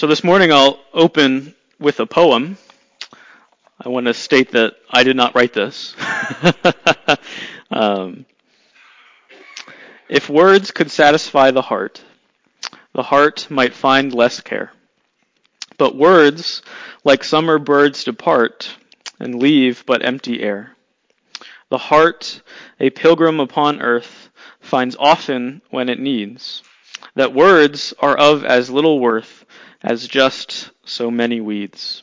So this morning I'll open with a poem. I want to state that I did not write this. um, if words could satisfy the heart, the heart might find less care. But words, like summer birds, depart and leave but empty air. The heart, a pilgrim upon earth, finds often when it needs that words are of as little worth as just so many weeds.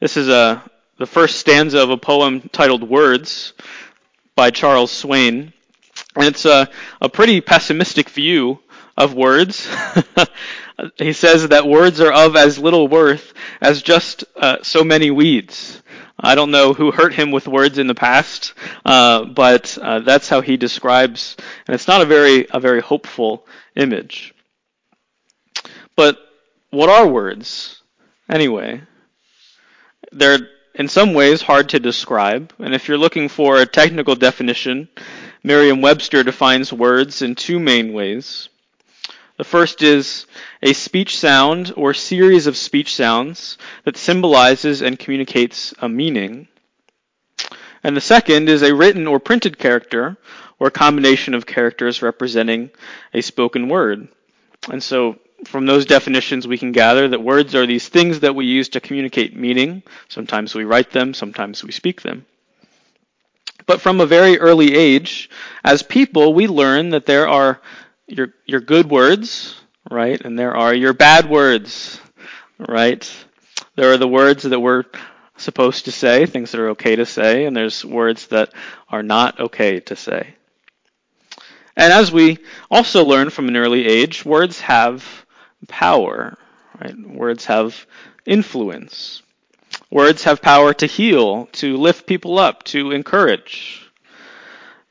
This is a, the first stanza of a poem titled Words by Charles Swain. And it's a, a pretty pessimistic view of words. he says that words are of as little worth as just uh, so many weeds. I don't know who hurt him with words in the past, uh, but uh, that's how he describes, and it's not a very a very hopeful image. But what are words anyway? They're in some ways hard to describe, and if you're looking for a technical definition, Merriam-Webster defines words in two main ways. The first is a speech sound or series of speech sounds that symbolizes and communicates a meaning. And the second is a written or printed character or combination of characters representing a spoken word. And so from those definitions we can gather that words are these things that we use to communicate meaning. Sometimes we write them, sometimes we speak them. But from a very early age, as people, we learn that there are your your good words, right? And there are your bad words, right? There are the words that we're supposed to say, things that are okay to say, and there's words that are not okay to say. And as we also learn from an early age, words have power, right? Words have influence. Words have power to heal, to lift people up, to encourage.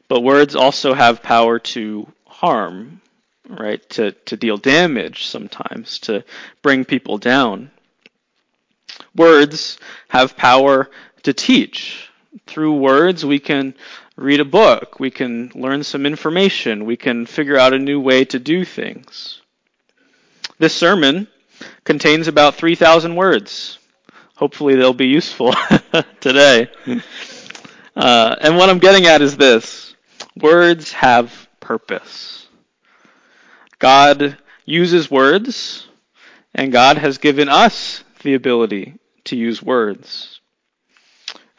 But words also have power to harm, right? To, to deal damage sometimes, to bring people down. Words have power to teach. Through words, we can read a book, we can learn some information, we can figure out a new way to do things. This sermon contains about 3,000 words. Hopefully, they'll be useful today. Uh, and what I'm getting at is this words have purpose. God uses words, and God has given us the ability to use words.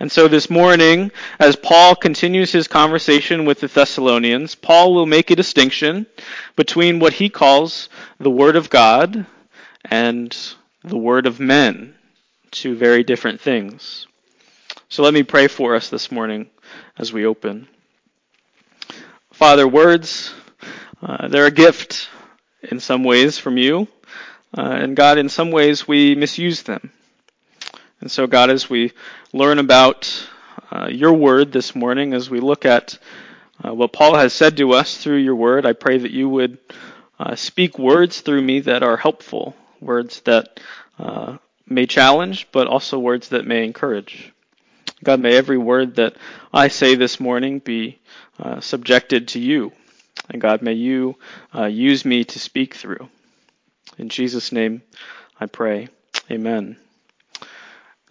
And so this morning, as Paul continues his conversation with the Thessalonians, Paul will make a distinction between what he calls the Word of God and the Word of men, two very different things. So let me pray for us this morning as we open. Father, words uh, they're a gift in some ways from you. Uh, and God, in some ways, we misuse them. And so, God, as we learn about uh, your word this morning, as we look at uh, what Paul has said to us through your word, I pray that you would uh, speak words through me that are helpful, words that uh, may challenge, but also words that may encourage. God, may every word that I say this morning be uh, subjected to you and God, may you uh, use me to speak through. In Jesus' name, I pray. Amen.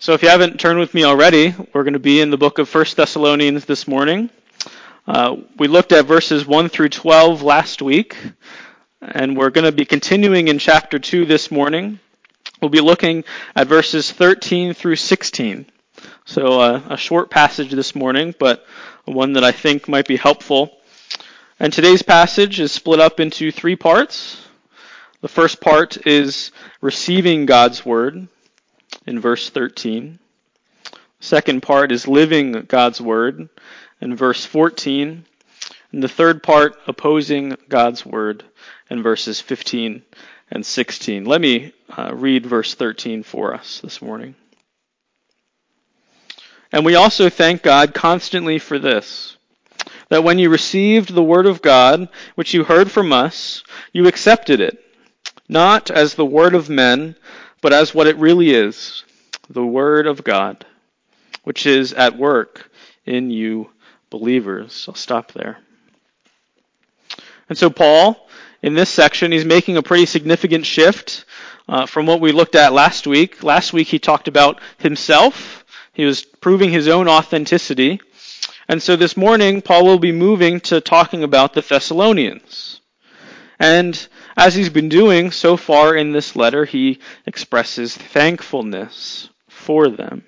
So if you haven't turned with me already, we're going to be in the book of 1 Thessalonians this morning. Uh, we looked at verses 1 through 12 last week, and we're going to be continuing in chapter 2 this morning. We'll be looking at verses 13 through 16. So uh, a short passage this morning, but one that I think might be helpful and today's passage is split up into three parts. The first part is receiving God's word in verse 13. Second part is living God's word in verse 14. And the third part, opposing God's word in verses 15 and 16. Let me uh, read verse 13 for us this morning. And we also thank God constantly for this that when you received the word of God, which you heard from us, you accepted it, not as the word of men, but as what it really is, the word of God, which is at work in you believers. I'll stop there. And so Paul, in this section, he's making a pretty significant shift uh, from what we looked at last week. Last week he talked about himself. He was proving his own authenticity. And so this morning, Paul will be moving to talking about the Thessalonians. And as he's been doing so far in this letter, he expresses thankfulness for them.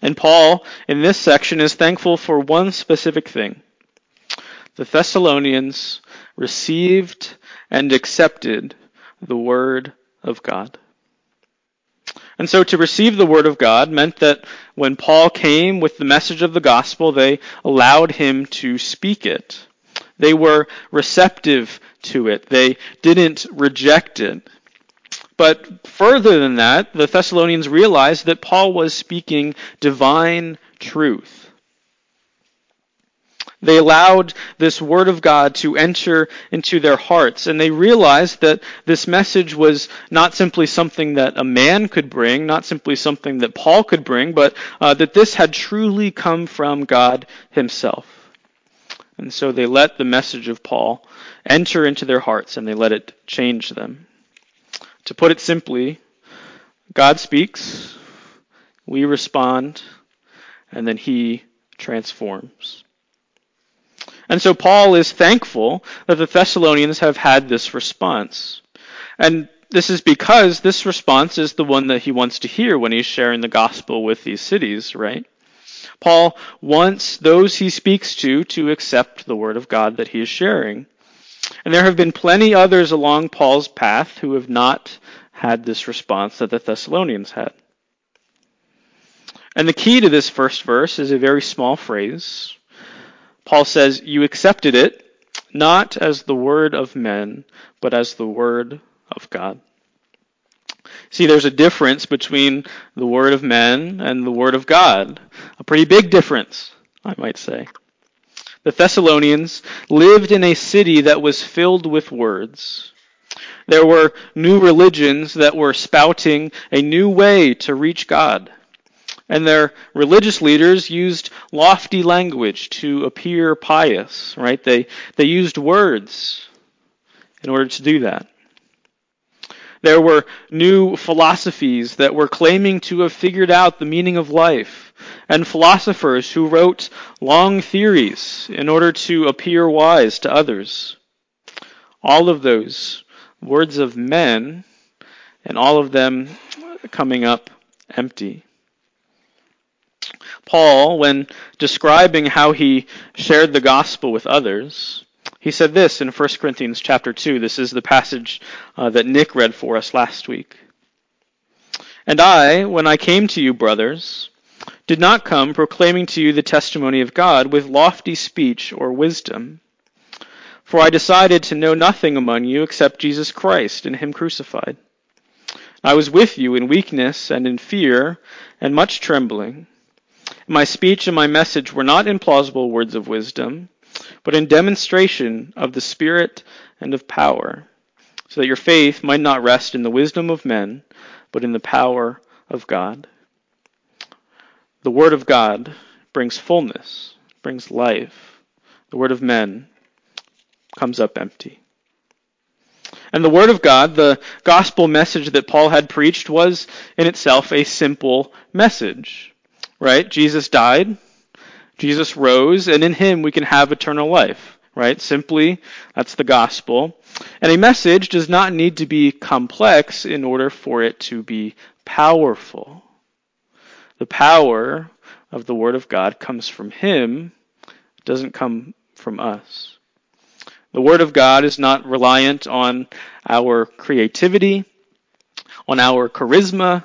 And Paul, in this section, is thankful for one specific thing. The Thessalonians received and accepted the Word of God. And so to receive the Word of God meant that when Paul came with the message of the gospel, they allowed him to speak it. They were receptive to it. They didn't reject it. But further than that, the Thessalonians realized that Paul was speaking divine truth. They allowed this word of God to enter into their hearts, and they realized that this message was not simply something that a man could bring, not simply something that Paul could bring, but uh, that this had truly come from God himself. And so they let the message of Paul enter into their hearts, and they let it change them. To put it simply, God speaks, we respond, and then He transforms. And so Paul is thankful that the Thessalonians have had this response. And this is because this response is the one that he wants to hear when he's sharing the gospel with these cities, right? Paul wants those he speaks to to accept the word of God that he is sharing. And there have been plenty others along Paul's path who have not had this response that the Thessalonians had. And the key to this first verse is a very small phrase. Paul says, You accepted it, not as the word of men, but as the word of God. See, there's a difference between the word of men and the word of God. A pretty big difference, I might say. The Thessalonians lived in a city that was filled with words. There were new religions that were spouting a new way to reach God. And their religious leaders used lofty language to appear pious, right? They, they used words in order to do that. There were new philosophies that were claiming to have figured out the meaning of life, and philosophers who wrote long theories in order to appear wise to others. All of those words of men, and all of them coming up empty. Paul, when describing how he shared the gospel with others, he said this in 1 Corinthians chapter 2. This is the passage uh, that Nick read for us last week. And I, when I came to you, brothers, did not come proclaiming to you the testimony of God with lofty speech or wisdom. For I decided to know nothing among you except Jesus Christ and Him crucified. I was with you in weakness and in fear and much trembling. My speech and my message were not in plausible words of wisdom but in demonstration of the Spirit and of power, so that your faith might not rest in the wisdom of men, but in the power of God. The Word of God brings fullness, brings life. The Word of men comes up empty. And the Word of God, the gospel message that Paul had preached, was in itself a simple message. Right? Jesus died. Jesus rose, and in him we can have eternal life, right? Simply, that's the gospel. And a message does not need to be complex in order for it to be powerful. The power of the Word of God comes from Him, it doesn't come from us. The Word of God is not reliant on our creativity, on our charisma,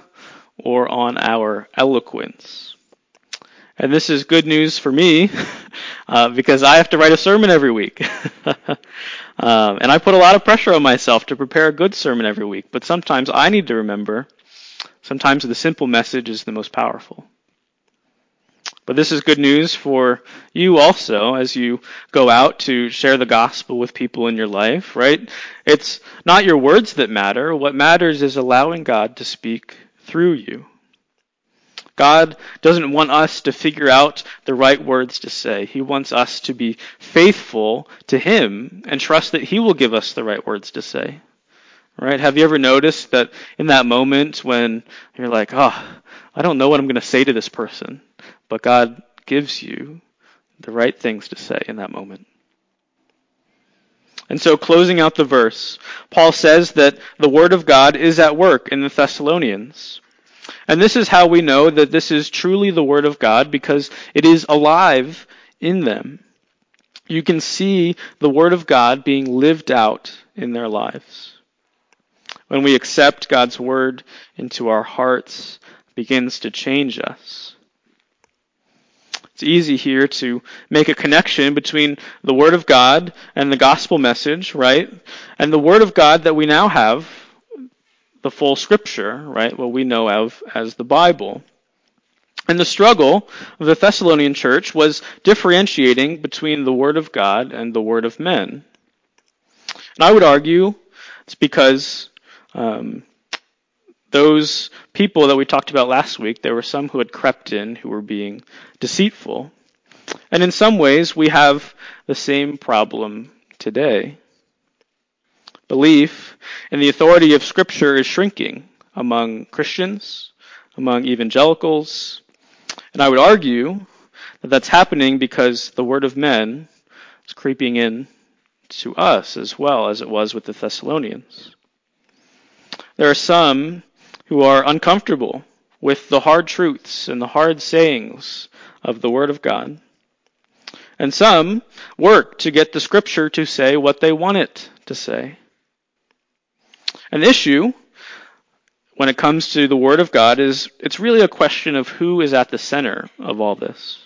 or on our eloquence. And this is good news for me uh, because I have to write a sermon every week. um, and I put a lot of pressure on myself to prepare a good sermon every week. But sometimes I need to remember sometimes the simple message is the most powerful. But this is good news for you also as you go out to share the gospel with people in your life, right? It's not your words that matter. What matters is allowing God to speak through you. God doesn't want us to figure out the right words to say. He wants us to be faithful to Him and trust that He will give us the right words to say. Right? Have you ever noticed that in that moment when you're like, oh, I don't know what I'm going to say to this person, but God gives you the right things to say in that moment? And so, closing out the verse, Paul says that the Word of God is at work in the Thessalonians. And this is how we know that this is truly the Word of God because it is alive in them. You can see the Word of God being lived out in their lives. When we accept God's Word into our hearts, it begins to change us. It's easy here to make a connection between the Word of God and the gospel message, right? And the Word of God that we now have, the full Scripture, right? What we know of as the Bible. And the struggle of the Thessalonian church was differentiating between the Word of God and the Word of men. And I would argue it's because um, those people that we talked about last week, there were some who had crept in who were being deceitful. And in some ways, we have the same problem today. Belief in the authority of Scripture is shrinking among Christians, among evangelicals, and I would argue that that's happening because the word of men is creeping in to us as well as it was with the Thessalonians. There are some who are uncomfortable with the hard truths and the hard sayings of the Word of God. And some work to get the Scripture to say what they want it to say. An issue when it comes to the Word of God is it's really a question of who is at the center of all this.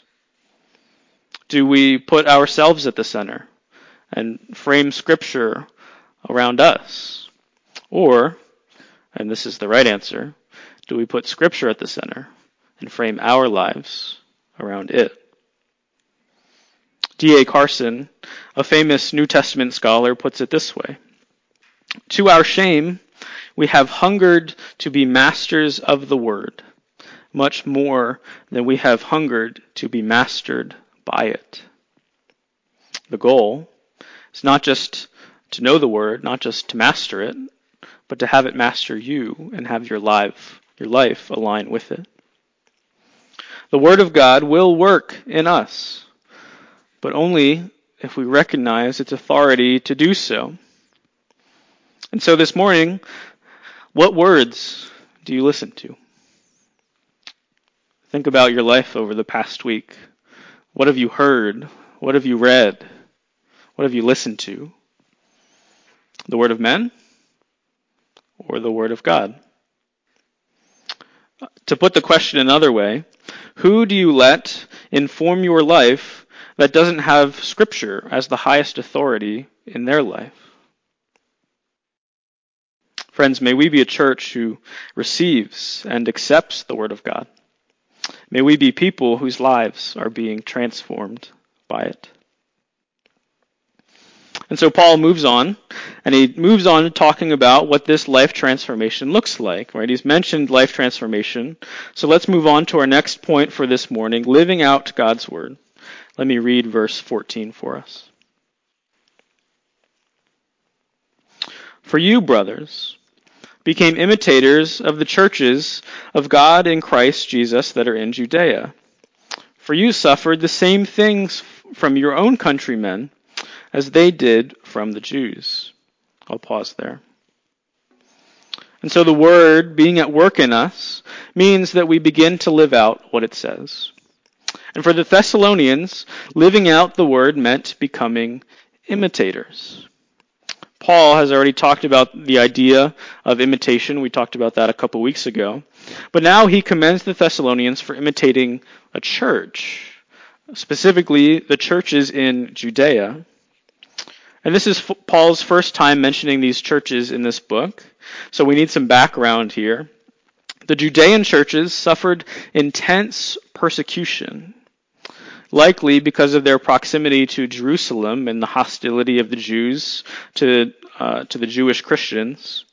Do we put ourselves at the center and frame Scripture around us? Or and this is the right answer, do we put Scripture at the center and frame our lives around it? D.A. Carson, a famous New Testament scholar, puts it this way To our shame, we have hungered to be masters of the Word, much more than we have hungered to be mastered by it. The goal is not just to know the Word, not just to master it, but to have it master you and have your life, your life align with it. The Word of God will work in us, but only if we recognize its authority to do so. And so this morning, what words do you listen to? Think about your life over the past week. What have you heard? What have you read? What have you listened to? The Word of men? or the Word of God? To put the question another way, who do you let inform your life that doesn't have Scripture as the highest authority in their life? Friends, may we be a church who receives and accepts the Word of God. May we be people whose lives are being transformed by it. And so Paul moves on, and he moves on talking about what this life transformation looks like, right? He's mentioned life transformation. So let's move on to our next point for this morning, living out God's word. Let me read verse 14 for us. For you, brothers, became imitators of the churches of God in Christ Jesus that are in Judea. For you suffered the same things from your own countrymen as they did from the Jews. I'll pause there. And so the word being at work in us means that we begin to live out what it says. And for the Thessalonians, living out the word meant becoming imitators. Paul has already talked about the idea of imitation. We talked about that a couple weeks ago. But now he commends the Thessalonians for imitating a church, specifically the churches in Judea. And this is Paul's first time mentioning these churches in this book, so we need some background here. The Judean churches suffered intense persecution, likely because of their proximity to Jerusalem and the hostility of the Jews to, uh, to the Jewish Christians.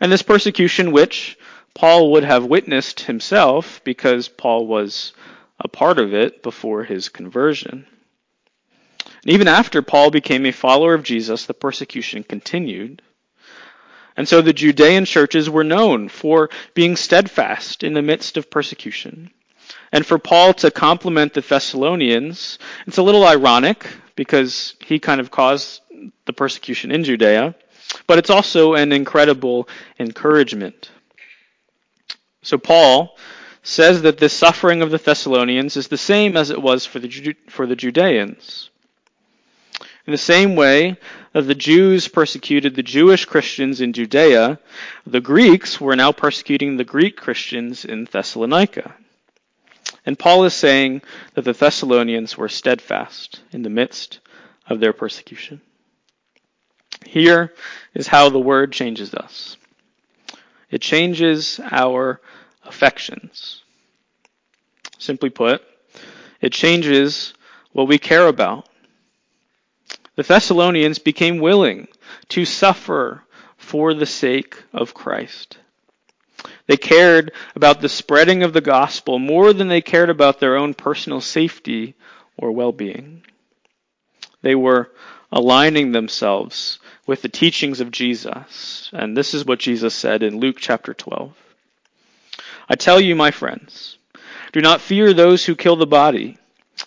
And this persecution, which Paul would have witnessed himself because Paul was a part of it before his conversion. And even after Paul became a follower of Jesus, the persecution continued. And so the Judean churches were known for being steadfast in the midst of persecution. And for Paul to compliment the Thessalonians, it's a little ironic because he kind of caused the persecution in Judea, but it's also an incredible encouragement. So Paul says that the suffering of the Thessalonians is the same as it was for the, for the Judeans. In the same way that the Jews persecuted the Jewish Christians in Judea, the Greeks were now persecuting the Greek Christians in Thessalonica. And Paul is saying that the Thessalonians were steadfast in the midst of their persecution. Here is how the word changes us. It changes our affections. Simply put, it changes what we care about. The Thessalonians became willing to suffer for the sake of Christ. They cared about the spreading of the gospel more than they cared about their own personal safety or well-being. They were aligning themselves with the teachings of Jesus. And this is what Jesus said in Luke chapter 12. I tell you, my friends, do not fear those who kill the body,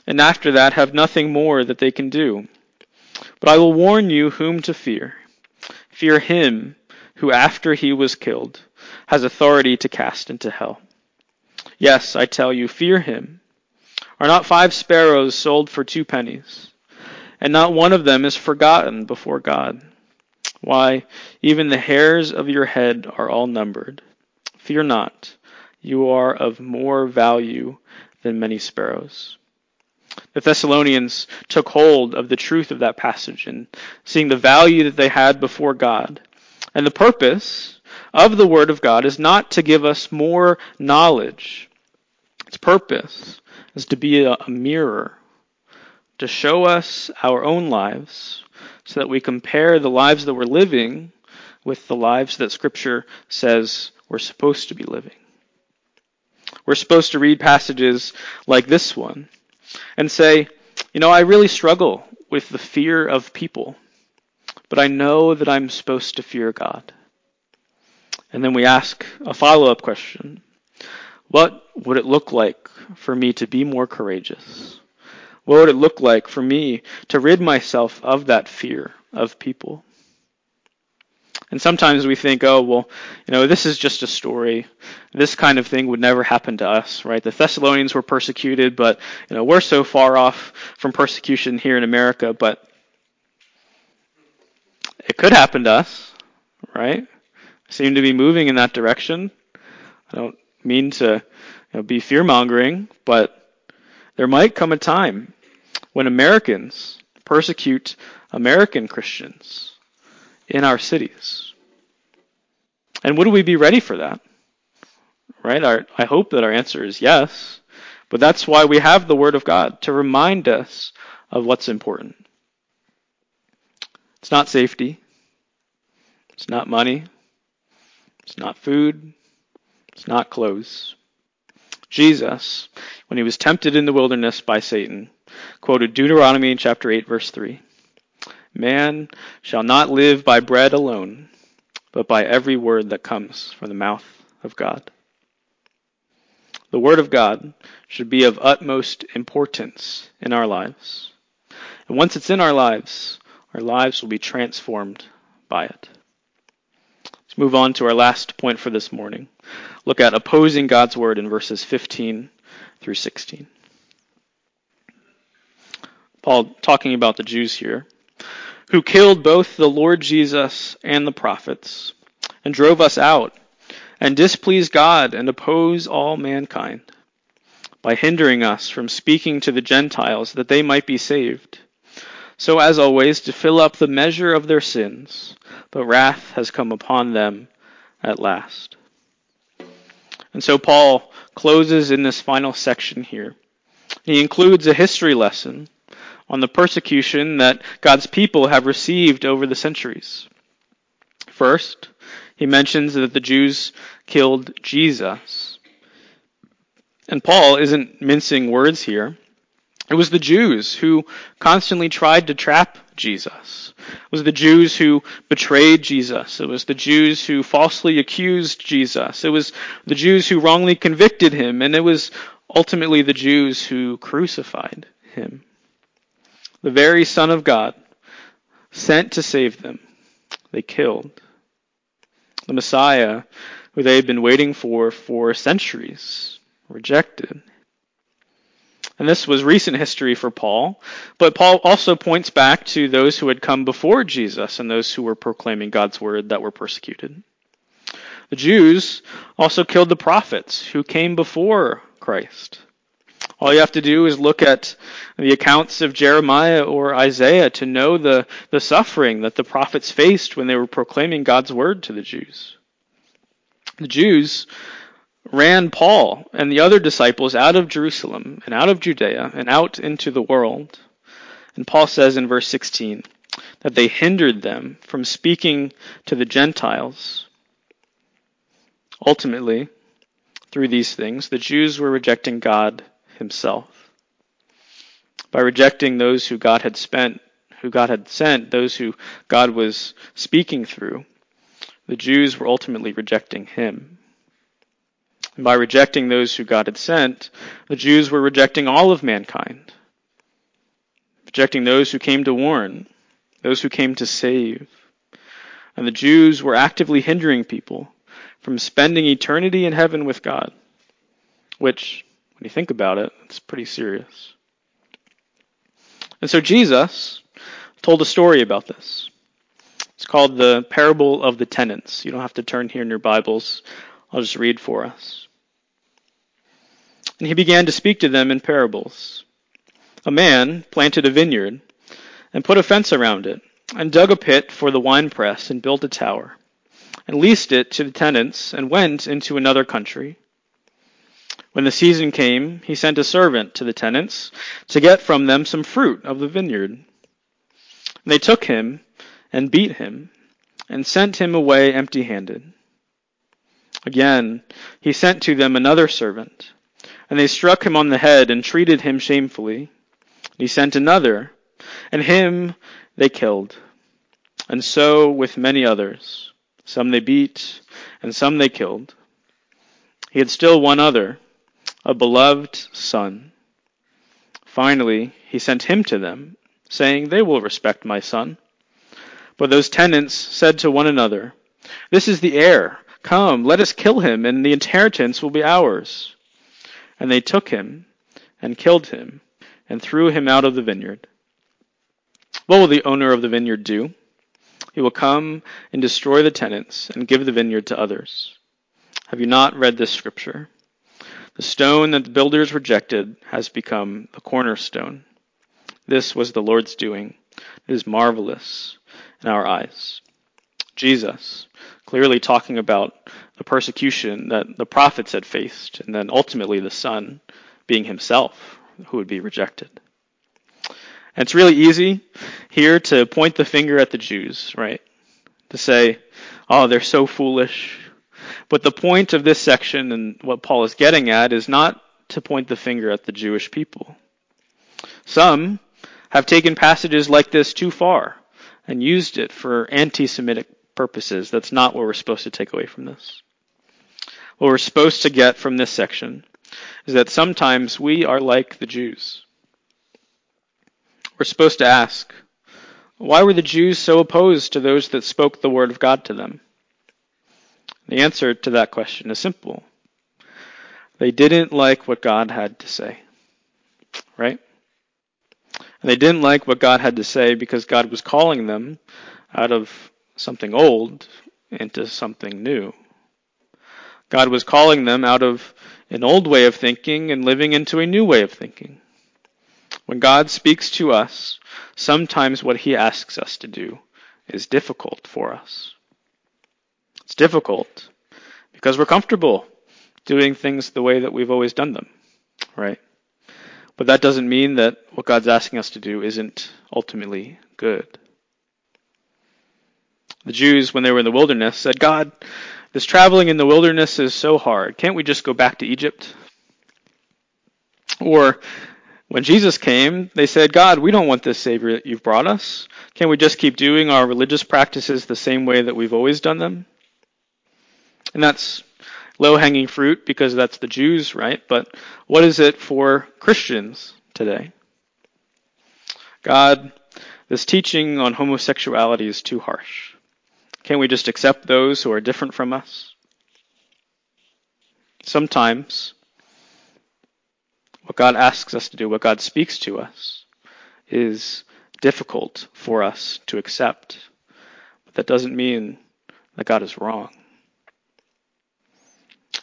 and after that have nothing more that they can do. But I will warn you whom to fear. Fear him who, after he was killed, has authority to cast into hell. Yes, I tell you, fear him. Are not five sparrows sold for two pennies? And not one of them is forgotten before God. Why, even the hairs of your head are all numbered. Fear not, you are of more value than many sparrows. The Thessalonians took hold of the truth of that passage and seeing the value that they had before God. And the purpose of the Word of God is not to give us more knowledge. Its purpose is to be a, mirror, to show us our own lives so that we compare the lives that we're living with the lives that Scripture says we're supposed to be living. We're supposed to read passages like this one and say, you know, I really struggle with the fear of people, but I know that I'm supposed to fear God. And then we ask a follow up question What would it look like for me to be more courageous? What would it look like for me to rid myself of that fear of people? And sometimes we think, oh, well, you know, this is just a story. This kind of thing would never happen to us, right? The Thessalonians were persecuted, but, you know, we're so far off from persecution here in America, but it could happen to us, right? Seem to be moving in that direction. I don't mean to you know, be fear mongering, but there might come a time when Americans persecute American Christians in our cities. And would we be ready for that? Right? Our, I hope that our answer is yes. But that's why we have the Word of God to remind us of what's important. It's not safety. It's not money. It's not food. It's not clothes. Jesus, when he was tempted in the wilderness by Satan, quoted Deuteronomy chapter 8 verse 3. Man shall not live by bread alone, but by every word that comes from the mouth of God. The word of God should be of utmost importance in our lives. And once it's in our lives, our lives will be transformed by it move on to our last point for this morning. Look at opposing God's word in verses 15 through 16. Paul talking about the Jews here, who killed both the Lord Jesus and the prophets, and drove us out, and displeased God and oppose all mankind, by hindering us from speaking to the Gentiles that they might be saved so as always to fill up the measure of their sins, but wrath has come upon them at last. And so Paul closes in this final section here. He includes a history lesson on the persecution that God's people have received over the centuries. First, he mentions that the Jews killed Jesus. And Paul isn't mincing words here. It was the Jews who constantly tried to trap Jesus. It was the Jews who betrayed Jesus. It was the Jews who falsely accused Jesus. It was the Jews who wrongly convicted him. And it was ultimately the Jews who crucified him. The very Son of God, sent to save them, they killed. The Messiah, who they had been waiting for for centuries, rejected. And this was recent history for Paul. But Paul also points back to those who had come before Jesus and those who were proclaiming God's word that were persecuted. The Jews also killed the prophets who came before Christ. All you have to do is look at the accounts of Jeremiah or Isaiah to know the, the suffering that the prophets faced when they were proclaiming God's word to the Jews. The Jews ran Paul and the other disciples out of Jerusalem and out of Judea and out into the world. And Paul says in verse 16 that they hindered them from speaking to the Gentiles. Ultimately, through these things, the Jews were rejecting God himself. By rejecting those who God had spent, who God had sent, those who God was speaking through, the Jews were ultimately rejecting him. And by rejecting those who God had sent, the Jews were rejecting all of mankind, rejecting those who came to warn, those who came to save. And the Jews were actively hindering people from spending eternity in heaven with God, which, when you think about it, it's pretty serious. And so Jesus told a story about this. It's called the parable of the tenants. You don't have to turn here in your Bibles. I'll just read for us. And he began to speak to them in parables. A man planted a vineyard and put a fence around it and dug a pit for the winepress and built a tower and leased it to the tenants and went into another country. When the season came, he sent a servant to the tenants to get from them some fruit of the vineyard. And they took him and beat him and sent him away empty handed. Again, he sent to them another servant and they struck him on the head and treated him shamefully. He sent another, and him they killed. And so with many others. Some they beat, and some they killed. He had still one other, a beloved son. Finally, he sent him to them, saying, They will respect my son. But those tenants said to one another, This is the heir. Come, let us kill him, and the inheritance will be ours. And they took him and killed him and threw him out of the vineyard. What will the owner of the vineyard do? He will come and destroy the tenants and give the vineyard to others. Have you not read this scripture? The stone that the builders rejected has become the cornerstone. This was the Lord's doing. It is marvelous in our eyes. Jesus, clearly talking about the persecution that the prophets had faced, and then ultimately the Son being himself who would be rejected. And it's really easy here to point the finger at the Jews, right? To say, oh, they're so foolish. But the point of this section and what Paul is getting at is not to point the finger at the Jewish people. Some have taken passages like this too far and used it for anti-Semitic purposes. That's not what we're supposed to take away from this what we're supposed to get from this section is that sometimes we are like the Jews. We're supposed to ask, why were the Jews so opposed to those that spoke the word of God to them? The answer to that question is simple. They didn't like what God had to say. Right? And they didn't like what God had to say because God was calling them out of something old into something new. God was calling them out of an old way of thinking and living into a new way of thinking. When God speaks to us, sometimes what he asks us to do is difficult for us. It's difficult because we're comfortable doing things the way that we've always done them, right? But that doesn't mean that what God's asking us to do isn't ultimately good. The Jews, when they were in the wilderness, said, God, this traveling in the wilderness is so hard. Can't we just go back to Egypt? Or When Jesus came, they said, God, we don't want this Savior that you've brought us. Can't we just keep doing our religious practices the same way that we've always done them? And that's low hanging fruit because that's the Jews, right? But what is it for Christians today? God, this teaching on homosexuality is too harsh. Can't we just accept those who are different from us? Sometimes what God asks us to do, what God speaks to us, is difficult for us to accept. But that doesn't mean that God is wrong.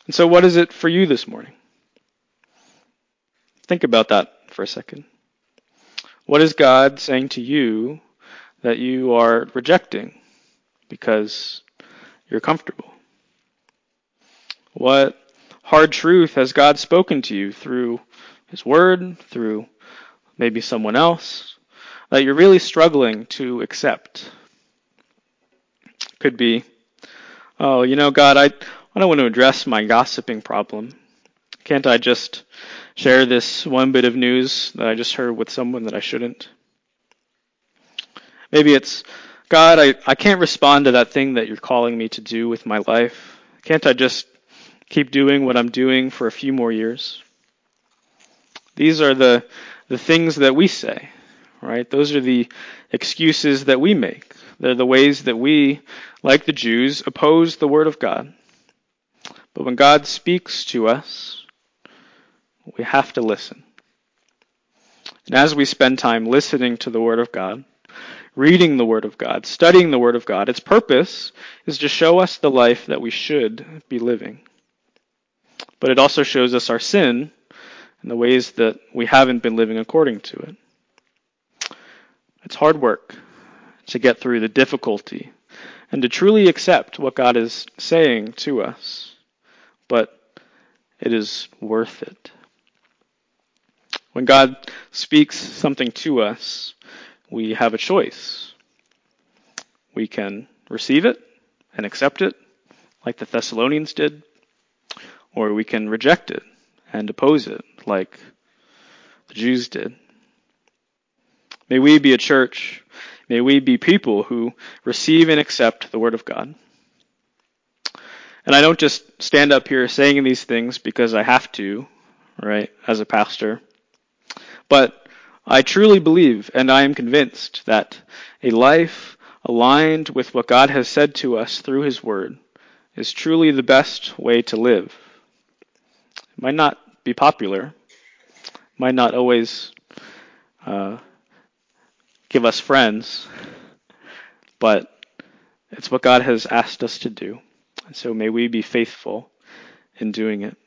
And so, what is it for you this morning? Think about that for a second. What is God saying to you that you are rejecting because you're comfortable? What hard truth has God spoken to you through his Word, through maybe someone else, that you're really struggling to accept. Could be, oh, you know, God, I, I don't want to address my gossiping problem. Can't I just share this one bit of news that I just heard with someone that I shouldn't? Maybe it's, God, I, I can't respond to that thing that you're calling me to do with my life. Can't I just keep doing what I'm doing for a few more years? These are the, the things that we say, right? Those are the excuses that we make. They're the ways that we, like the Jews, oppose the Word of God. But when God speaks to us, we have to listen. And as we spend time listening to the Word of God, reading the Word of God, studying the Word of God, its purpose is to show us the life that we should be living. But it also shows us our sin and the ways that we haven't been living according to it. It's hard work to get through the difficulty and to truly accept what God is saying to us, but it is worth it. When God speaks something to us, we have a choice. We can receive it and accept it, like the Thessalonians did, or we can reject it and oppose it like the Jews did. May we be a church. May we be people who receive and accept the Word of God. And I don't just stand up here saying these things because I have to, right, as a pastor. But I truly believe and I am convinced that a life aligned with what God has said to us through His Word is truly the best way to live. It might not be popular, might not always uh, give us friends, but it's what God has asked us to do. And so may we be faithful in doing it.